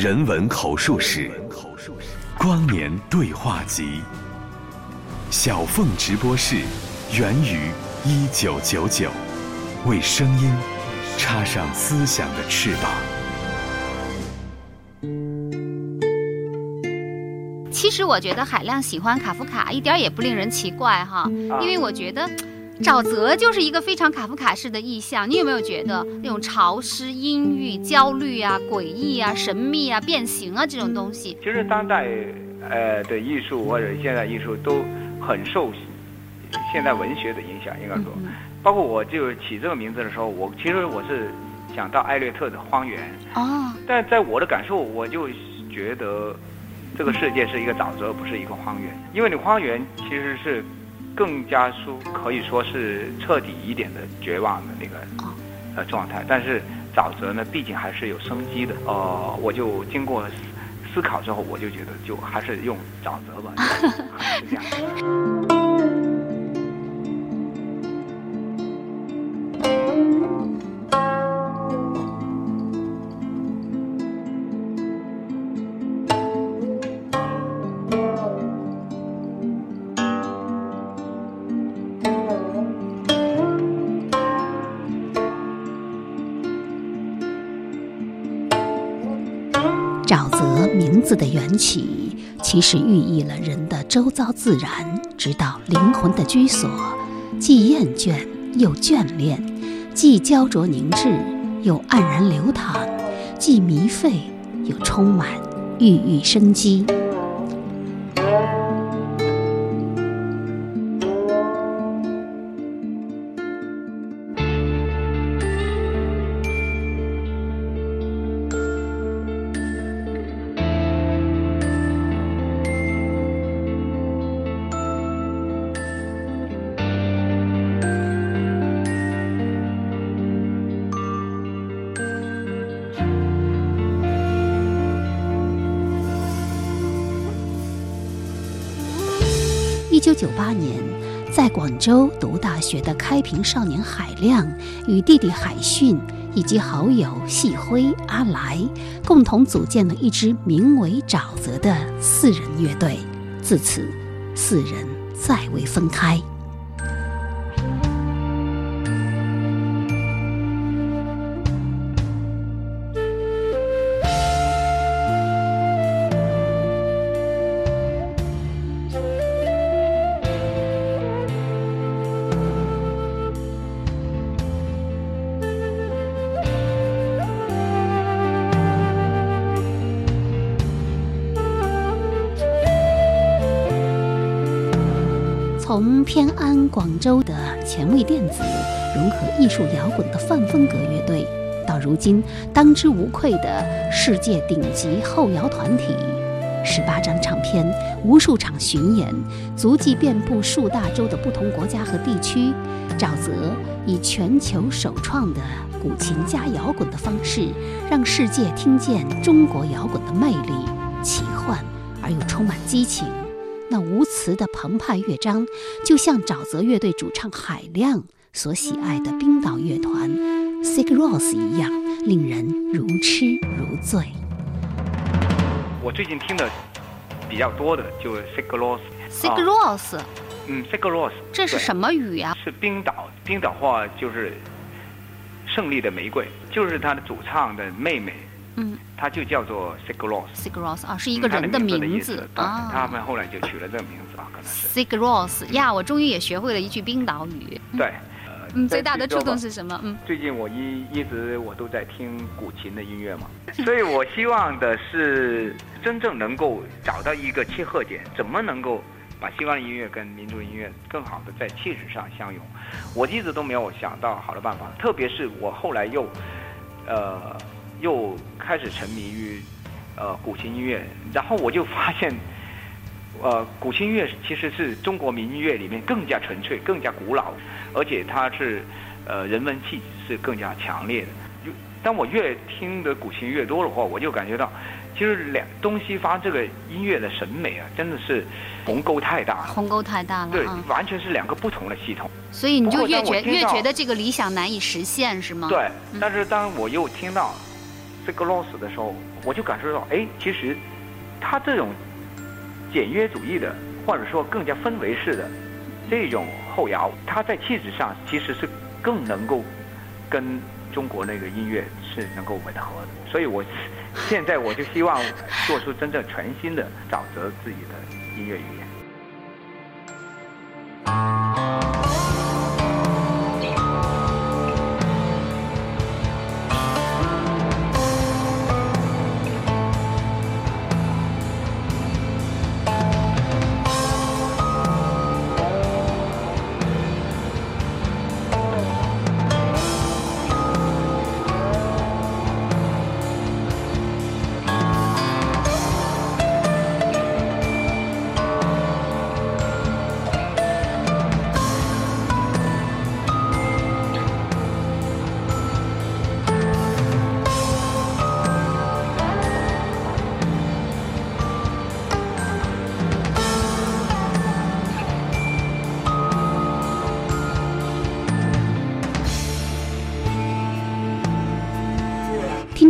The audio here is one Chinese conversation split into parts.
人文口述史，光年对话集，小凤直播室，源于一九九九，为声音插上思想的翅膀。其实我觉得海亮喜欢卡夫卡一点也不令人奇怪哈，因为我觉得。沼泽就是一个非常卡夫卡式的意象，你有没有觉得那种潮湿、阴郁、焦虑啊、诡异啊、神秘啊、变形啊这种东西？其实当代呃的艺术或者现代艺术都很受现代文学的影响，应该说，包括我就起这个名字的时候，我其实我是想到艾略特的《荒原》哦，但在我的感受，我就觉得这个世界是一个沼泽，不是一个荒原，因为你荒原其实是。更加说可以说是彻底一点的绝望的那个呃状态，但是沼泽呢，毕竟还是有生机的。呃，我就经过思考之后，我就觉得就还是用沼泽吧，是这样。起，其实寓意了人的周遭自然，直到灵魂的居所，既厌倦又眷恋，既焦灼凝滞又黯然流淌，既迷费又充满郁郁生机。一九九八年，在广州读大学的开平少年海亮与弟弟海迅以及好友细辉、阿来，共同组建了一支名为“沼泽”的四人乐队。自此，四人再未分开。从偏安广州的前卫电子融合艺术摇滚的泛风格乐队，到如今当之无愧的世界顶级后摇团体，十八张唱片，无数场巡演，足迹遍布数大洲的不同国家和地区。沼泽以全球首创的古琴加摇滚的方式，让世界听见中国摇滚的魅力，奇幻而又充满激情。那无词的澎湃乐章，就像沼泽乐队主唱海亮所喜爱的冰岛乐团 Sigur Rós 一样，令人如痴如醉。我最近听的比较多的就是 Sigur Rós。Sigur Rós。嗯，Sigur Rós。这是什么语呀？是冰岛，冰岛话就是胜利的玫瑰，就是他的主唱的妹妹。嗯，他就叫做 Sigros，Sigros 啊，是一个人的名字啊。他们后来就取了这个名字啊，可能是 Sigros 呀。我终于也学会了一句冰岛语。对，嗯，最大的触动是什么？嗯，最近我一一直我都在听古琴的音乐嘛，所以我希望的是真正能够找到一个切合点，怎么能够把西方音乐跟民族音乐更好的在气质上相融？我一直都没有想到好的办法，特别是我后来又，呃。又开始沉迷于，呃，古琴音乐，然后我就发现，呃，古琴音乐其实是中国民乐里面更加纯粹、更加古老，而且它是，呃，人文气质是更加强烈的。就当我越听的古琴越多的话，我就感觉到，其实两东西方这个音乐的审美啊，真的是鸿沟太大了。鸿沟太大了。对，完全是两个不同的系统。所以你就越觉越觉得这个理想难以实现，是吗？对，但是当我又听到。这个 loss 的时候，我就感受到，哎，其实他这种简约主义的，或者说更加氛围式的这种后摇，它在气质上其实是更能够跟中国那个音乐是能够吻合的。所以我现在我就希望做出真正全新的沼泽自己的音乐语言。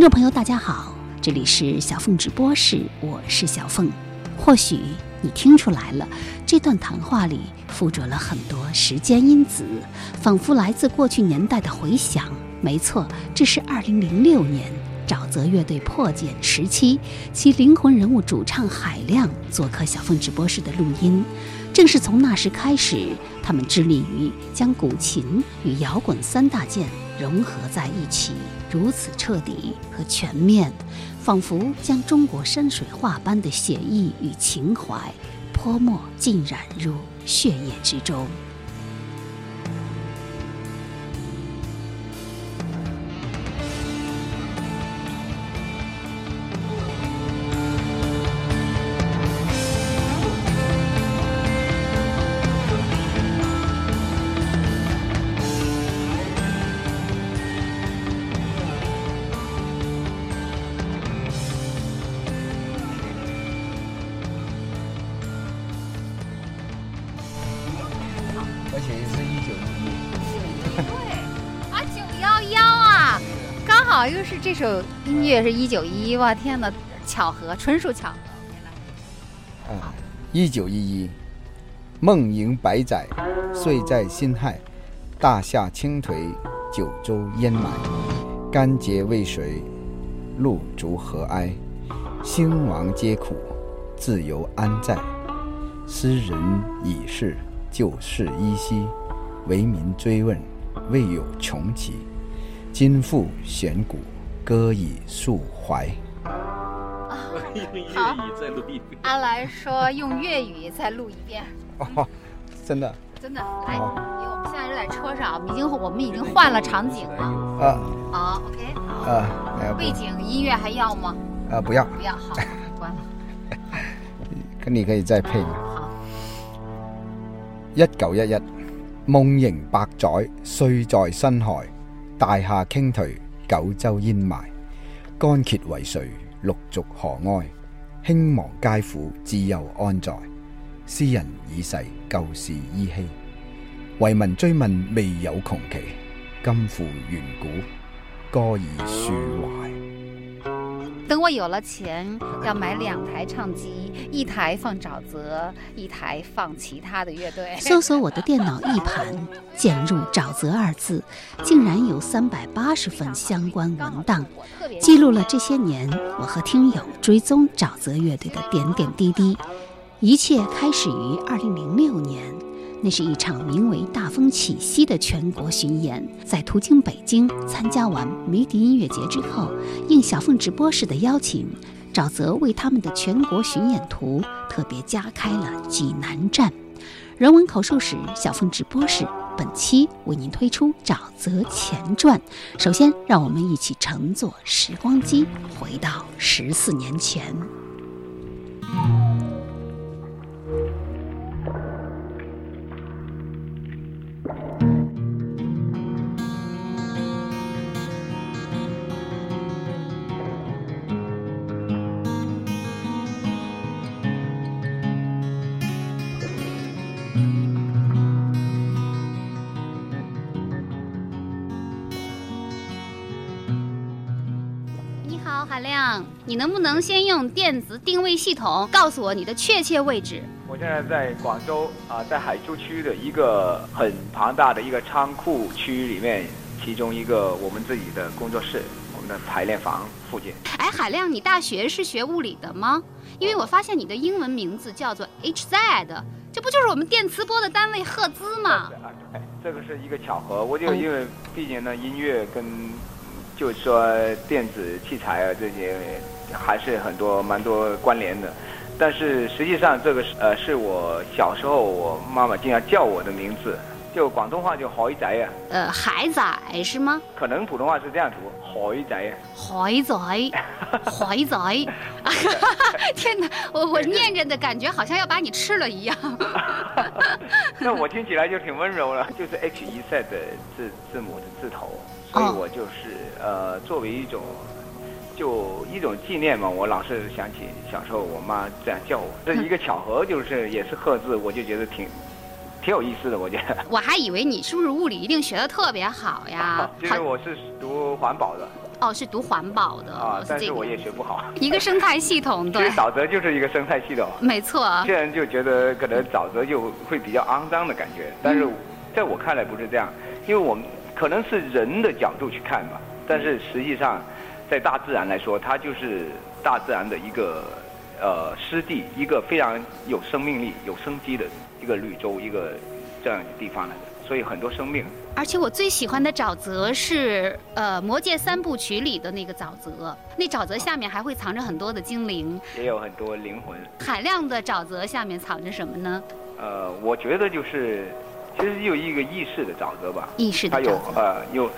听众朋友，大家好，这里是小凤直播室，我是小凤。或许你听出来了，这段谈话里附着了很多时间因子，仿佛来自过去年代的回响。没错，这是二零零六年沼泽乐队破茧时期，其灵魂人物主唱海亮做客小凤直播室的录音。正是从那时开始，他们致力于将古琴与摇滚三大件融合在一起，如此彻底和全面，仿佛将中国山水画般的写意与情怀泼墨浸染入血液之中。首音乐是一九一一，哇天哪，巧合，纯属巧合。啊，一九一一，梦萦百载，岁在辛亥，大夏倾颓，九州烟霾，干竭渭水，路逐河哀，兴亡皆苦，自由安在？斯人已逝，旧事依稀，为民追问，未有穷奇。今复弦鼓，歌以抒怀。用 粤好语再录一遍。阿来说用粤语再录一遍，哦，真的真的来，因为我们现在是在车上，已经我们已经换了场景了。啊好，OK，好。啊，呃背景音乐还要吗？不啊不要，不要，好，关了。跟你可以再配。好，一九一一，夢迎百載，歲在深海，大廈傾頹，九州烟霾，干竭为谁？六族何哀？兴亡皆苦，自由安在。斯人已逝，旧事依稀。為民追问，未有穷期。今赴远古，歌以抒怀。等我有了钱，要买两台唱机，一台放沼泽，一台放其他的乐队。搜索我的电脑一盘，键入“沼泽”二字，竟然有三百八十份相关文档，记录了这些年我和听友追踪沼泽乐队的点点滴滴。一切开始于二零零六年，那是一场名为“大风起兮”的全国巡演。在途经北京参加完迷笛音乐节之后，应小凤直播室的邀请，沼泽为他们的全国巡演图特别加开了济南站。人文口述史小凤直播室本期为您推出沼泽前传。首先，让我们一起乘坐时光机，回到十四年前。你能不能先用电子定位系统告诉我你的确切位置？我现在在广州啊，在海珠区的一个很庞大的一个仓库区域里面，其中一个我们自己的工作室，我们的排练房附近。哎，海亮，你大学是学物理的吗？因为我发现你的英文名字叫做 HZ，这不就是我们电磁波的单位赫兹吗？啊，对，这个是一个巧合。我就因为毕竟呢，音乐跟就是说电子器材啊这些还是很多蛮多关联的。但是实际上这个是呃是我小时候我妈妈经常叫我的名字，就广东话就海仔啊，呃，海仔是吗？可能普通话是这样读海仔啊。海仔，海仔，天哪！我我念着的感觉好像要把你吃了一样。那我听起来就挺温柔了，就是 H E Z 的字字母的字头，所以我就是呃作为一种就一种纪念嘛，我老是想起小时候我妈这样叫我，这一个巧合，就是也是贺字，我就觉得挺挺有意思的，我觉得。我还以为你是不是物理一定学的特别好呀？其实我是读环保的哦，是读环保的啊，但是我也学不好。一个生态系统，对其实，沼泽就是一个生态系统。没错。现在人就觉得可能沼泽就会比较肮脏的感觉，但是在我看来不是这样，因为我们可能是人的角度去看吧，但是实际上，在大自然来说，它就是大自然的一个呃湿地，一个非常有生命力、有生机的一个绿洲，一个这样的地方来的，所以很多生命。而且我最喜欢的沼泽是呃《魔戒三部曲》里的那个沼泽，那沼泽下面还会藏着很多的精灵。也有很多灵魂。海量的沼泽下面藏着什么呢？呃，我觉得就是，其实有一个意识的沼泽吧，意识的它有沼泽。呃有，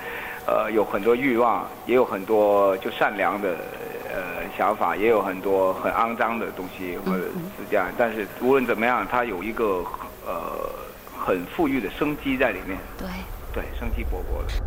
呃有很多欲望，也有很多就善良的呃想法，也有很多很肮脏的东西，或者是这样。但是无论怎么样，它有一个呃很富裕的生机在里面，对，对，生机勃勃的。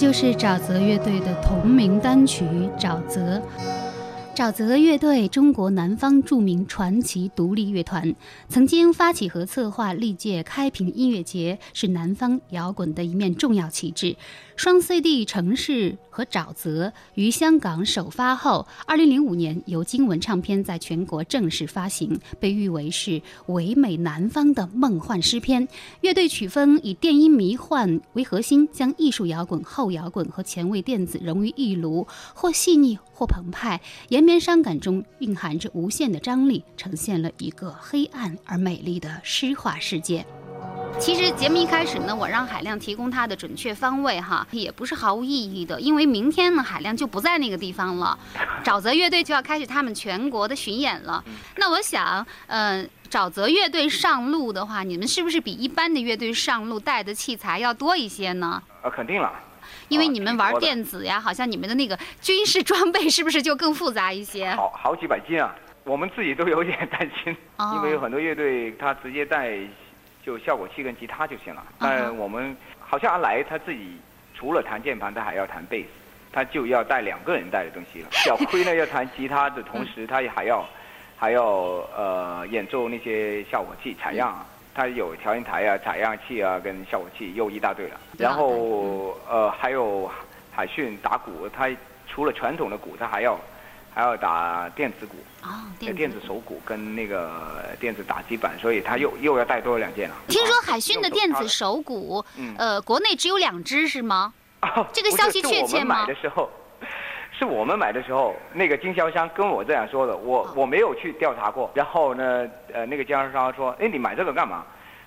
就是沼泽乐队的同名单曲《沼泽》。沼泽乐队，中国南方著名传奇独立乐团，曾经发起和策划历届开平音乐节，是南方摇滚的一面重要旗帜。双 CD《城市》和《沼泽》于香港首发后，2005年由经文唱片在全国正式发行，被誉为是唯美南方的梦幻诗篇。乐队曲风以电音迷幻为核心，将艺术摇滚、后摇滚和前卫电子融于一炉，或细腻，或澎湃，延绵伤感中蕴含着无限的张力，呈现了一个黑暗而美丽的诗化世界。其实节目一开始呢，我让海亮提供他的准确方位哈，也不是毫无意义的，因为明天呢，海亮就不在那个地方了，沼泽乐队就要开始他们全国的巡演了。那我想，嗯、沼泽乐队上路的话，你们是不是比一般的乐队上路带的器材要多一些呢？呃，肯定了。因为啊你们玩电子呀，好像你们的那个军事装备是不是就更复杂一些？好好几百斤啊，我们自己都有点担心，哦因为有很多乐队他直接带就效果器跟吉他就行了，但我们好像阿来他自己除了弹键盘，他还要弹贝斯，他就要带两个人带的东西了。小亏呢要弹吉他的同时，他也还要还要呃演奏那些效果器采样啊。他有调音台啊、采样器啊，跟效果器又一大堆了。然后呃还有海讯打鼓，他除了传统的鼓，他还要还要打电子鼓。哦，电电子手鼓跟那个电子打击板，所以他又又要带多两件了。听说海讯的电子手鼓，嗯呃，国内只有两只是吗？哦这个消息确切吗不是是我们买的时候，是我们买的时候，那个经销商跟我这样说的，我哦我没有去调查过。然后呢，呃，那个经销商说，哎，你买这个干嘛？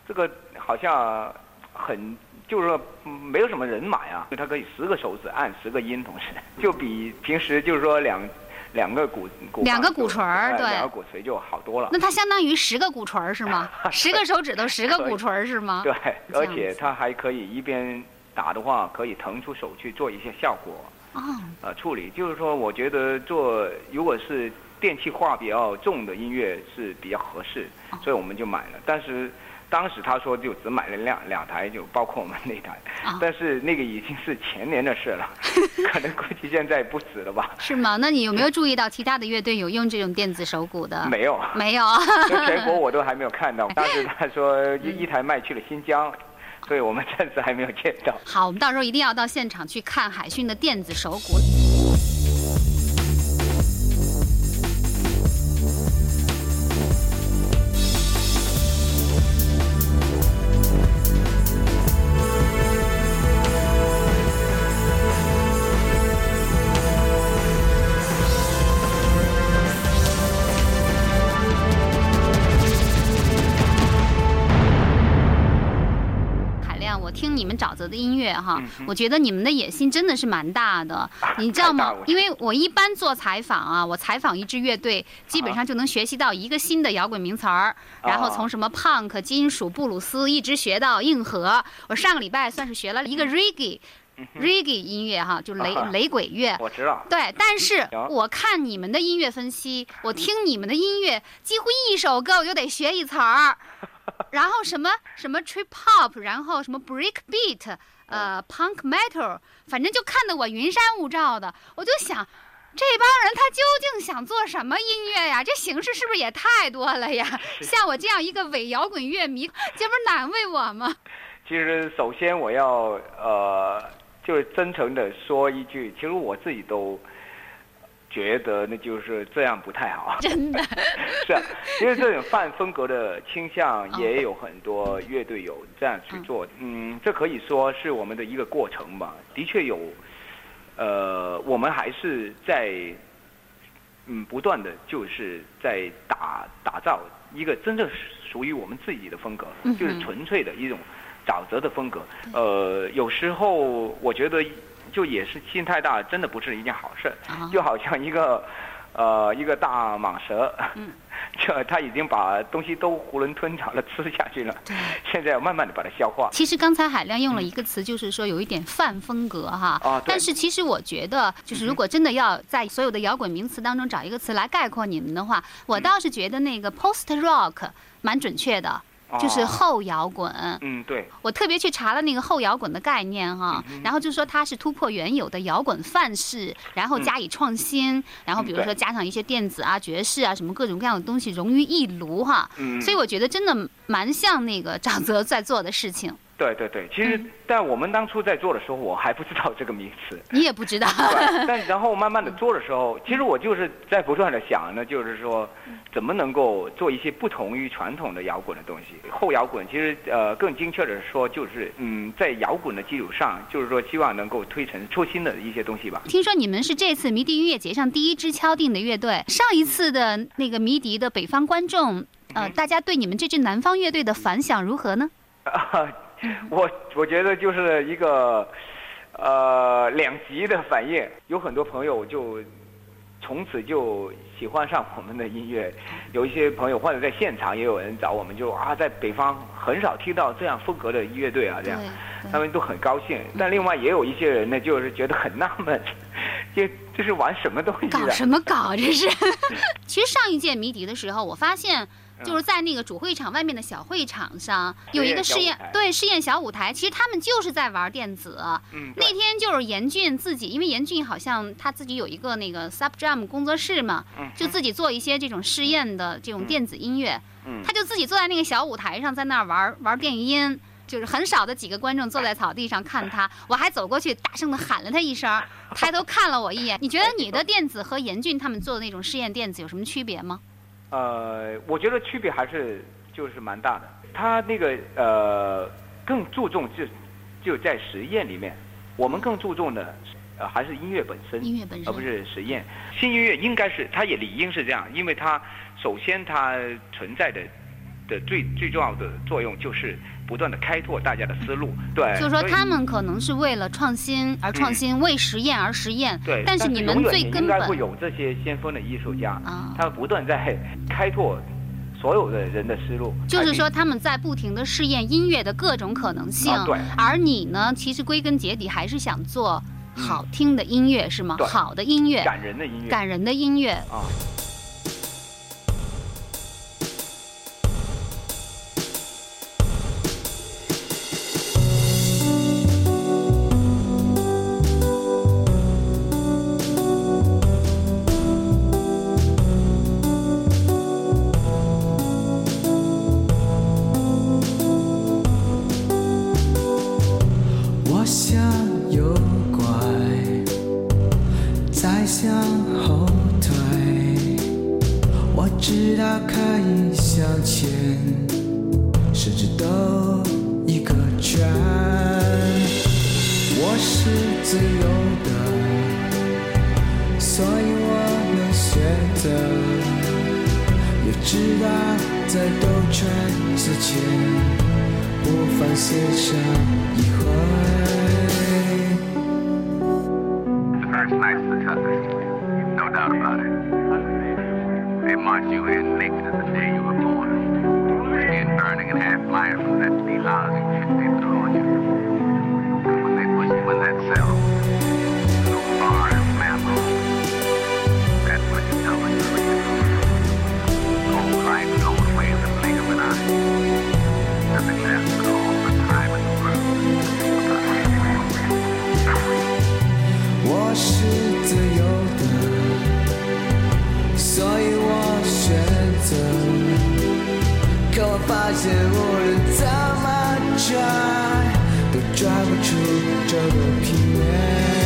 这个好像很。就是说，嗯没有什么人买啊，它可以十个手指按十个音，同时就比平时就是说两两个鼓鼓两个鼓槌儿对哎两个鼓槌就好多了。那它相当于十个鼓槌儿是吗？十个手指头十个鼓槌儿是吗？对，而且它还可以一边打的话，可以腾出手去做一些效果哦，呃处理。就是说，我觉得做如果是电气化比较重的音乐是比较合适，哦所以我们就买了。但是当时他说就只买了两两台，就包括我们那台，啊但是那个已经是前年的事了，可能估计现在不止了吧？是吗？那你有没有注意到其他的乐队有用这种电子手鼓的？没有。没有。就 全国我都还没有看到，当时他说一一台卖去了新疆，所以我们暂时还没有见到。好，我们到时候一定要到现场去看海讯的电子手鼓。的音乐哈，嗯我觉得你们的野心真的是蛮大的，你知道？吗因为我一般做采访啊，我采访一支乐队，基本上就能学习到一个新的摇滚名词儿，然后从什么 punk、金属、布鲁斯一直学到硬核。我上个礼拜算是学了一个 reggae。Reggae 音乐哈，就雷啊雷鬼乐，我知道，对，但是我看你们的音乐分析，我听你们的音乐，几乎一首歌我就得学一词儿，然后什么什么 trip hop，然后什么 break beat，呃，punk metal，反正就看得我云山雾罩的，我就想。这帮人他究竟想做什么音乐呀？这形式是不是也太多了呀？像我这样一个伪摇滚乐迷，这不是难为我吗？其实首先我要呃，就是真诚的说一句，其实我自己都觉得那就是这样不太好。真的，是啊，因为这种泛风格的倾向也有很多乐队有这样去做。嗯，这可以说是我们的一个过程吧。的确有，呃，我们还是在嗯不断的就是在打打造一个真正属于我们自己的风格，嗯就是纯粹的一种沼泽的风格。呃，有时候我觉得就也是心太大，真的不是一件好事。啊就好像一个呃一个大蟒蛇，嗯 这它已经把东西都囫囵吞枣的吃下去了，对。现在要慢慢的把它消化。其实刚才海亮用了一个词，就是说有一点泛风格哈。但是其实我觉得，就是如果真的要在所有的摇滚名词当中找一个词来概括你们的话，我倒是觉得那个 post rock 蛮准确的。就是哦后摇滚。嗯，对，我特别去查了那个后摇滚的概念哈，嗯然后就说它是突破原有的摇滚范式，然后加以创新，然后比如说加上一些电子啊、爵士啊什么各种各样的东西融于一炉哈，嗯，所以我觉得真的蛮像那个 沼泽在做的事情。对对对，其实嗯在我们当初在做的时候，我还不知道这个名词。你也不知道，对，但然后慢慢的做的时候，其实我就是在不断的想呢，就是说，怎么能够做一些不同于传统的摇滚的东西。后摇滚其实呃更精确的说，就是嗯在摇滚的基础上，就是说希望能够推陈出新的一些东西吧。听说你们是这次迷笛音乐节上第一支敲定的乐队，上一次的那个迷笛的北方观众，呃，嗯大家对你们这支南方乐队的反响如何呢？我我觉得就是一个呃两极的反应，有很多朋友就从此就喜欢上我们的音乐，有一些朋友或者在现场也有人找我们就，啊在北方很少听到这样风格的乐队啊这样。他们都很高兴，但另外也有一些人呢，就是觉得很纳闷，这这是玩什么东西？搞什么搞？这是。其实上一届迷笛的时候，我发现嗯就是在那个主会场外面的小会场上有一个试验对试验小舞台。其实他们就是在玩电子。嗯，那天就是严俊自己，因为严俊好像他自己有一个那个 Sub Jam 工作室嘛，嗯就自己做一些这种试验的这种电子音乐。嗯他就自己坐在那个小舞台上，在那儿玩玩电音。就是很少的几个观众坐在草地上看他，我还走过去大声的喊了他一声，抬头看了我一眼。你觉得你的 电子和严俊他们做的那种试验电子有什么区别吗？呃，我觉得区别还是就是蛮大的。他那个呃更注重就就在实验里面，我们更注重的呃还是音乐本身，音乐本身而不是实验。新音乐应该是它也理应是这样，因为它首先它存在的的最最重要的作用就是不断的开拓大家的思路。对，就是说他们可能是为了创新而创新，为实验而实验。对，但是你们最根本应该会有这些先锋的艺术家，啊，他们不断在开拓所有的人的思路。就是说他们在不停的试验音乐的各种可能性。啊对而你呢，其实归根结底还是想做好听的音乐，是吗？对好的音乐，感人的音乐感人的音乐。啊。甚至兜一个圈。我是自由的，所以我能选择。也知道在兜圈之前。不妨写上一回。The first night's the toughest, no doubt about it. They march you in 现无论怎么拽，都拽不出这个平面。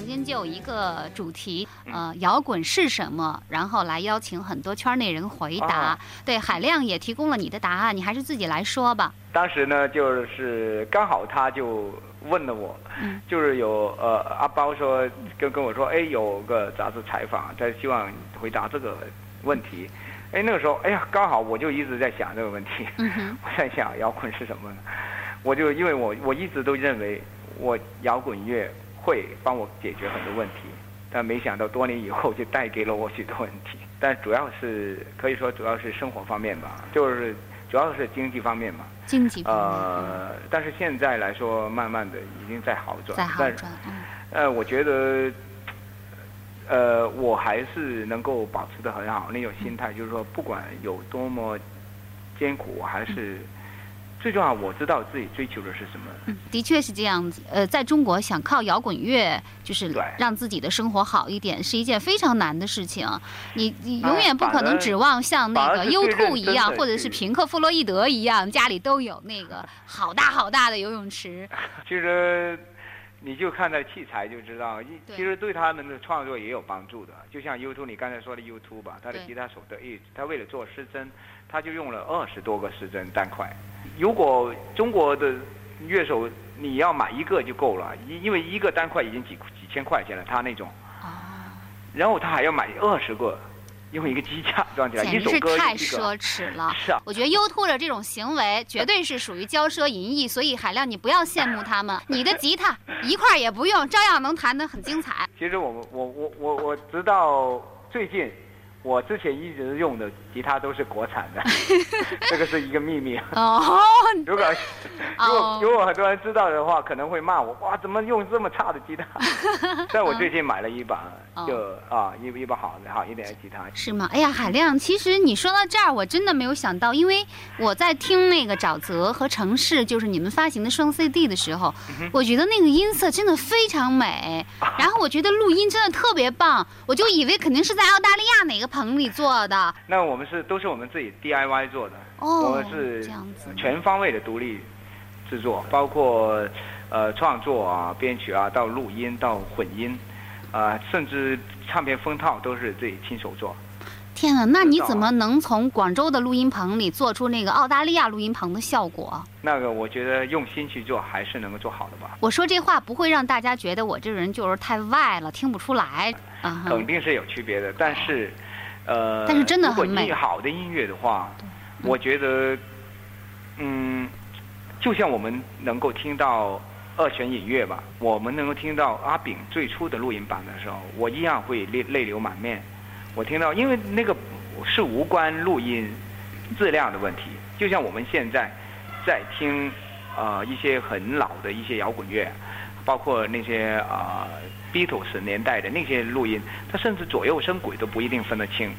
曾经就有一个主题，呃，摇滚是什么？然后来邀请很多圈内人回答。哦对，海亮也提供了你的答案，你还是自己来说吧。当时呢，就是刚好他就问了我，嗯就是有呃阿包说跟跟我说，哎，有个杂志采访，他希望回答这个问题。哎，那个时候，哎呀，刚好我就一直在想这个问题，嗯，我在想摇滚是什么呢？我就因为我我一直都认为我摇滚乐会帮我解决很多问题，但没想到多年以后就带给了我许多问题。但主要是可以说主要是生活方面吧，就是主要是经济方面嘛。经济方面呃，但是现在来说，慢慢的已经在好转。在好但转，嗯呃，我觉得，呃，我还是能够保持的很好那种心态，就是说，不管有多么艰苦，我还是、最重要，我知道自己追求的是什么。嗯，的确是这样子。呃，在中国想靠摇滚乐就是让自己的生活好一点，是一件非常难的事情。你你永哎远不可能指望像那个反而是 U 最 two 一样，或者是平克·弗洛伊德一样，家里都有那个好大好大的游泳池。其实你就看那器材就知道，一其实对他们的创作也有帮助的。就像 U2，你刚才说的 U2 吧，他的吉他手的 E，他为了做失真，他就用了二十多个失真单块。如果中国的乐手你要买一个就够了，因因为一个单块已经几几千块钱了，他那种，哦，然后他还要买二十个，用一个机架装起来，简直是一首歌太。奢侈了。是啊，我觉得 U two 的这种行为绝对是属于骄奢淫逸，所以海亮，你不要羡慕他们，你的吉他一块也不用，照样能弹得很精彩。其实我们我我我我直到最近，我之前一直用的吉他都是国产的，这个是一个秘密。哦，如果如哦果如果很多人知道的话，可能会骂我，哇，怎么用这么差的吉他？但我最近买了一把，哦就啊一一把好的好一点的吉他。是吗？哎呀，海亮，其实你说到这儿，我真的没有想到，因为我在听那个沼泽和城市，就是你们发行的双 CD 的时候，我觉得那个音色真的非常美，然后我觉得录音真的特别棒，我就以为肯定是在澳大利亚哪个棚里做的。那我们是都是我们自己 DIY 做的，哦我们是这样子全方位的独立制作，包括呃创作啊、编曲啊，到录音到混音，啊、甚至唱片封套都是自己亲手做。天啊，那你怎么能从广州的录音棚里做出那个澳大利亚录音棚的效果？那个我觉得用心去做，还是能够做好的吧。我说这话不会让大家觉得我这人就是太外了，听不出来啊。肯定是有区别的，但是，呃，但是真的如果很美音好的音乐的话，我觉得，嗯，就像我们能够听到二泉影月吧，我们能够听到阿炳最初的录音版的时候，我一样会泪泪流满面。我听到，因为那个是无关录音质量的问题，就像我们现在在听呃一些很老的一些摇滚乐，包括那些呃 Beatles 年代的那些录音，他甚至左右声轨都不一定分得清，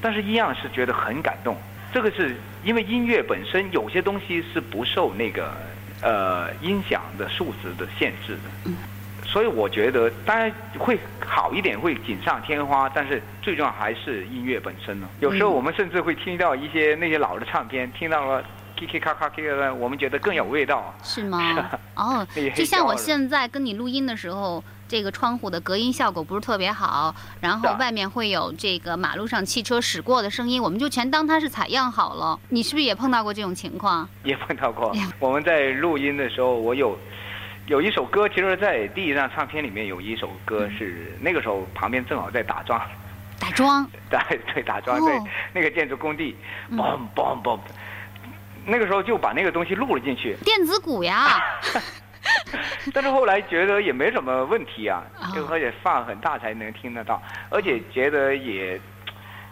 但是一样是觉得很感动。这个是因为音乐本身有些东西是不受那个呃音响的数值的限制的，所以我觉得当然会好一点，会锦上添花，但是最重要还是音乐本身呢。有时候我们甚至会听到一些那些老的唱片，听到了 K K 咔咔 K K，我们觉得更有味道。是吗？哦就像我现在跟你录音的时候，这个窗户的隔音效果不是特别好，然后外面会有这个马路上汽车驶过的声音，我们就全当它是采样好了。你是不是也碰到过这种情况？也碰到过。我们在录音的时候，我有有一首歌，其实，在第一张唱片里面有一首歌是那个时候旁边正好在打桩，打桩，在对打桩，哦对那个建筑工地，嗯嘣嘣嘣，那个时候就把那个东西录了进去。电子鼓呀，但是后来觉得也没什么问题啊哦，就而且放很大才能听得到，而且觉得也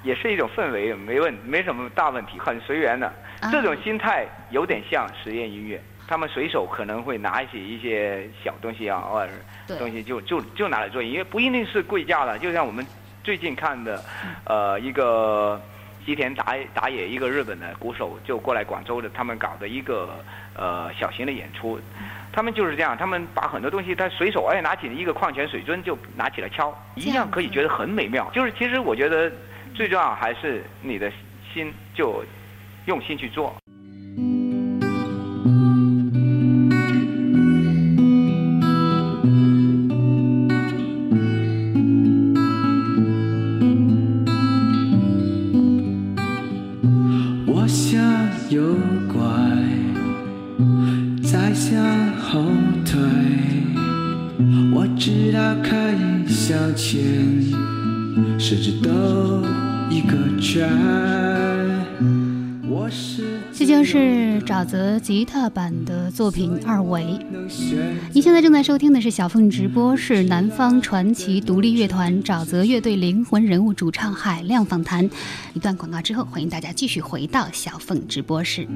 也是一种氛围，没问没什么大问题，很随缘的。啊这种心态有点像实验音乐，他们随手可能会拿起一些小东西啊，偶尔东西就就就拿来做音乐，不一定是贵价的。就像我们最近看的，呃，一个吉田打打野，一个日本的鼓手就过来广州的，他们搞的一个呃小型的演出，他们就是这样，他们把很多东西，他随手哎拿起一个矿泉水樽就拿起来敲，一样可以觉得很美妙。就是其实我觉得最重要还是你的心就用心去做。我知道可以向前，甚至兜一个圈。我是这就是沼泽吉他版的作品《二维》。您现在正在收听的是小凤直播是南方传奇独立乐团沼泽乐队灵魂人物主唱海亮访谈。一段广告之后，欢迎大家继续回到小凤直播室。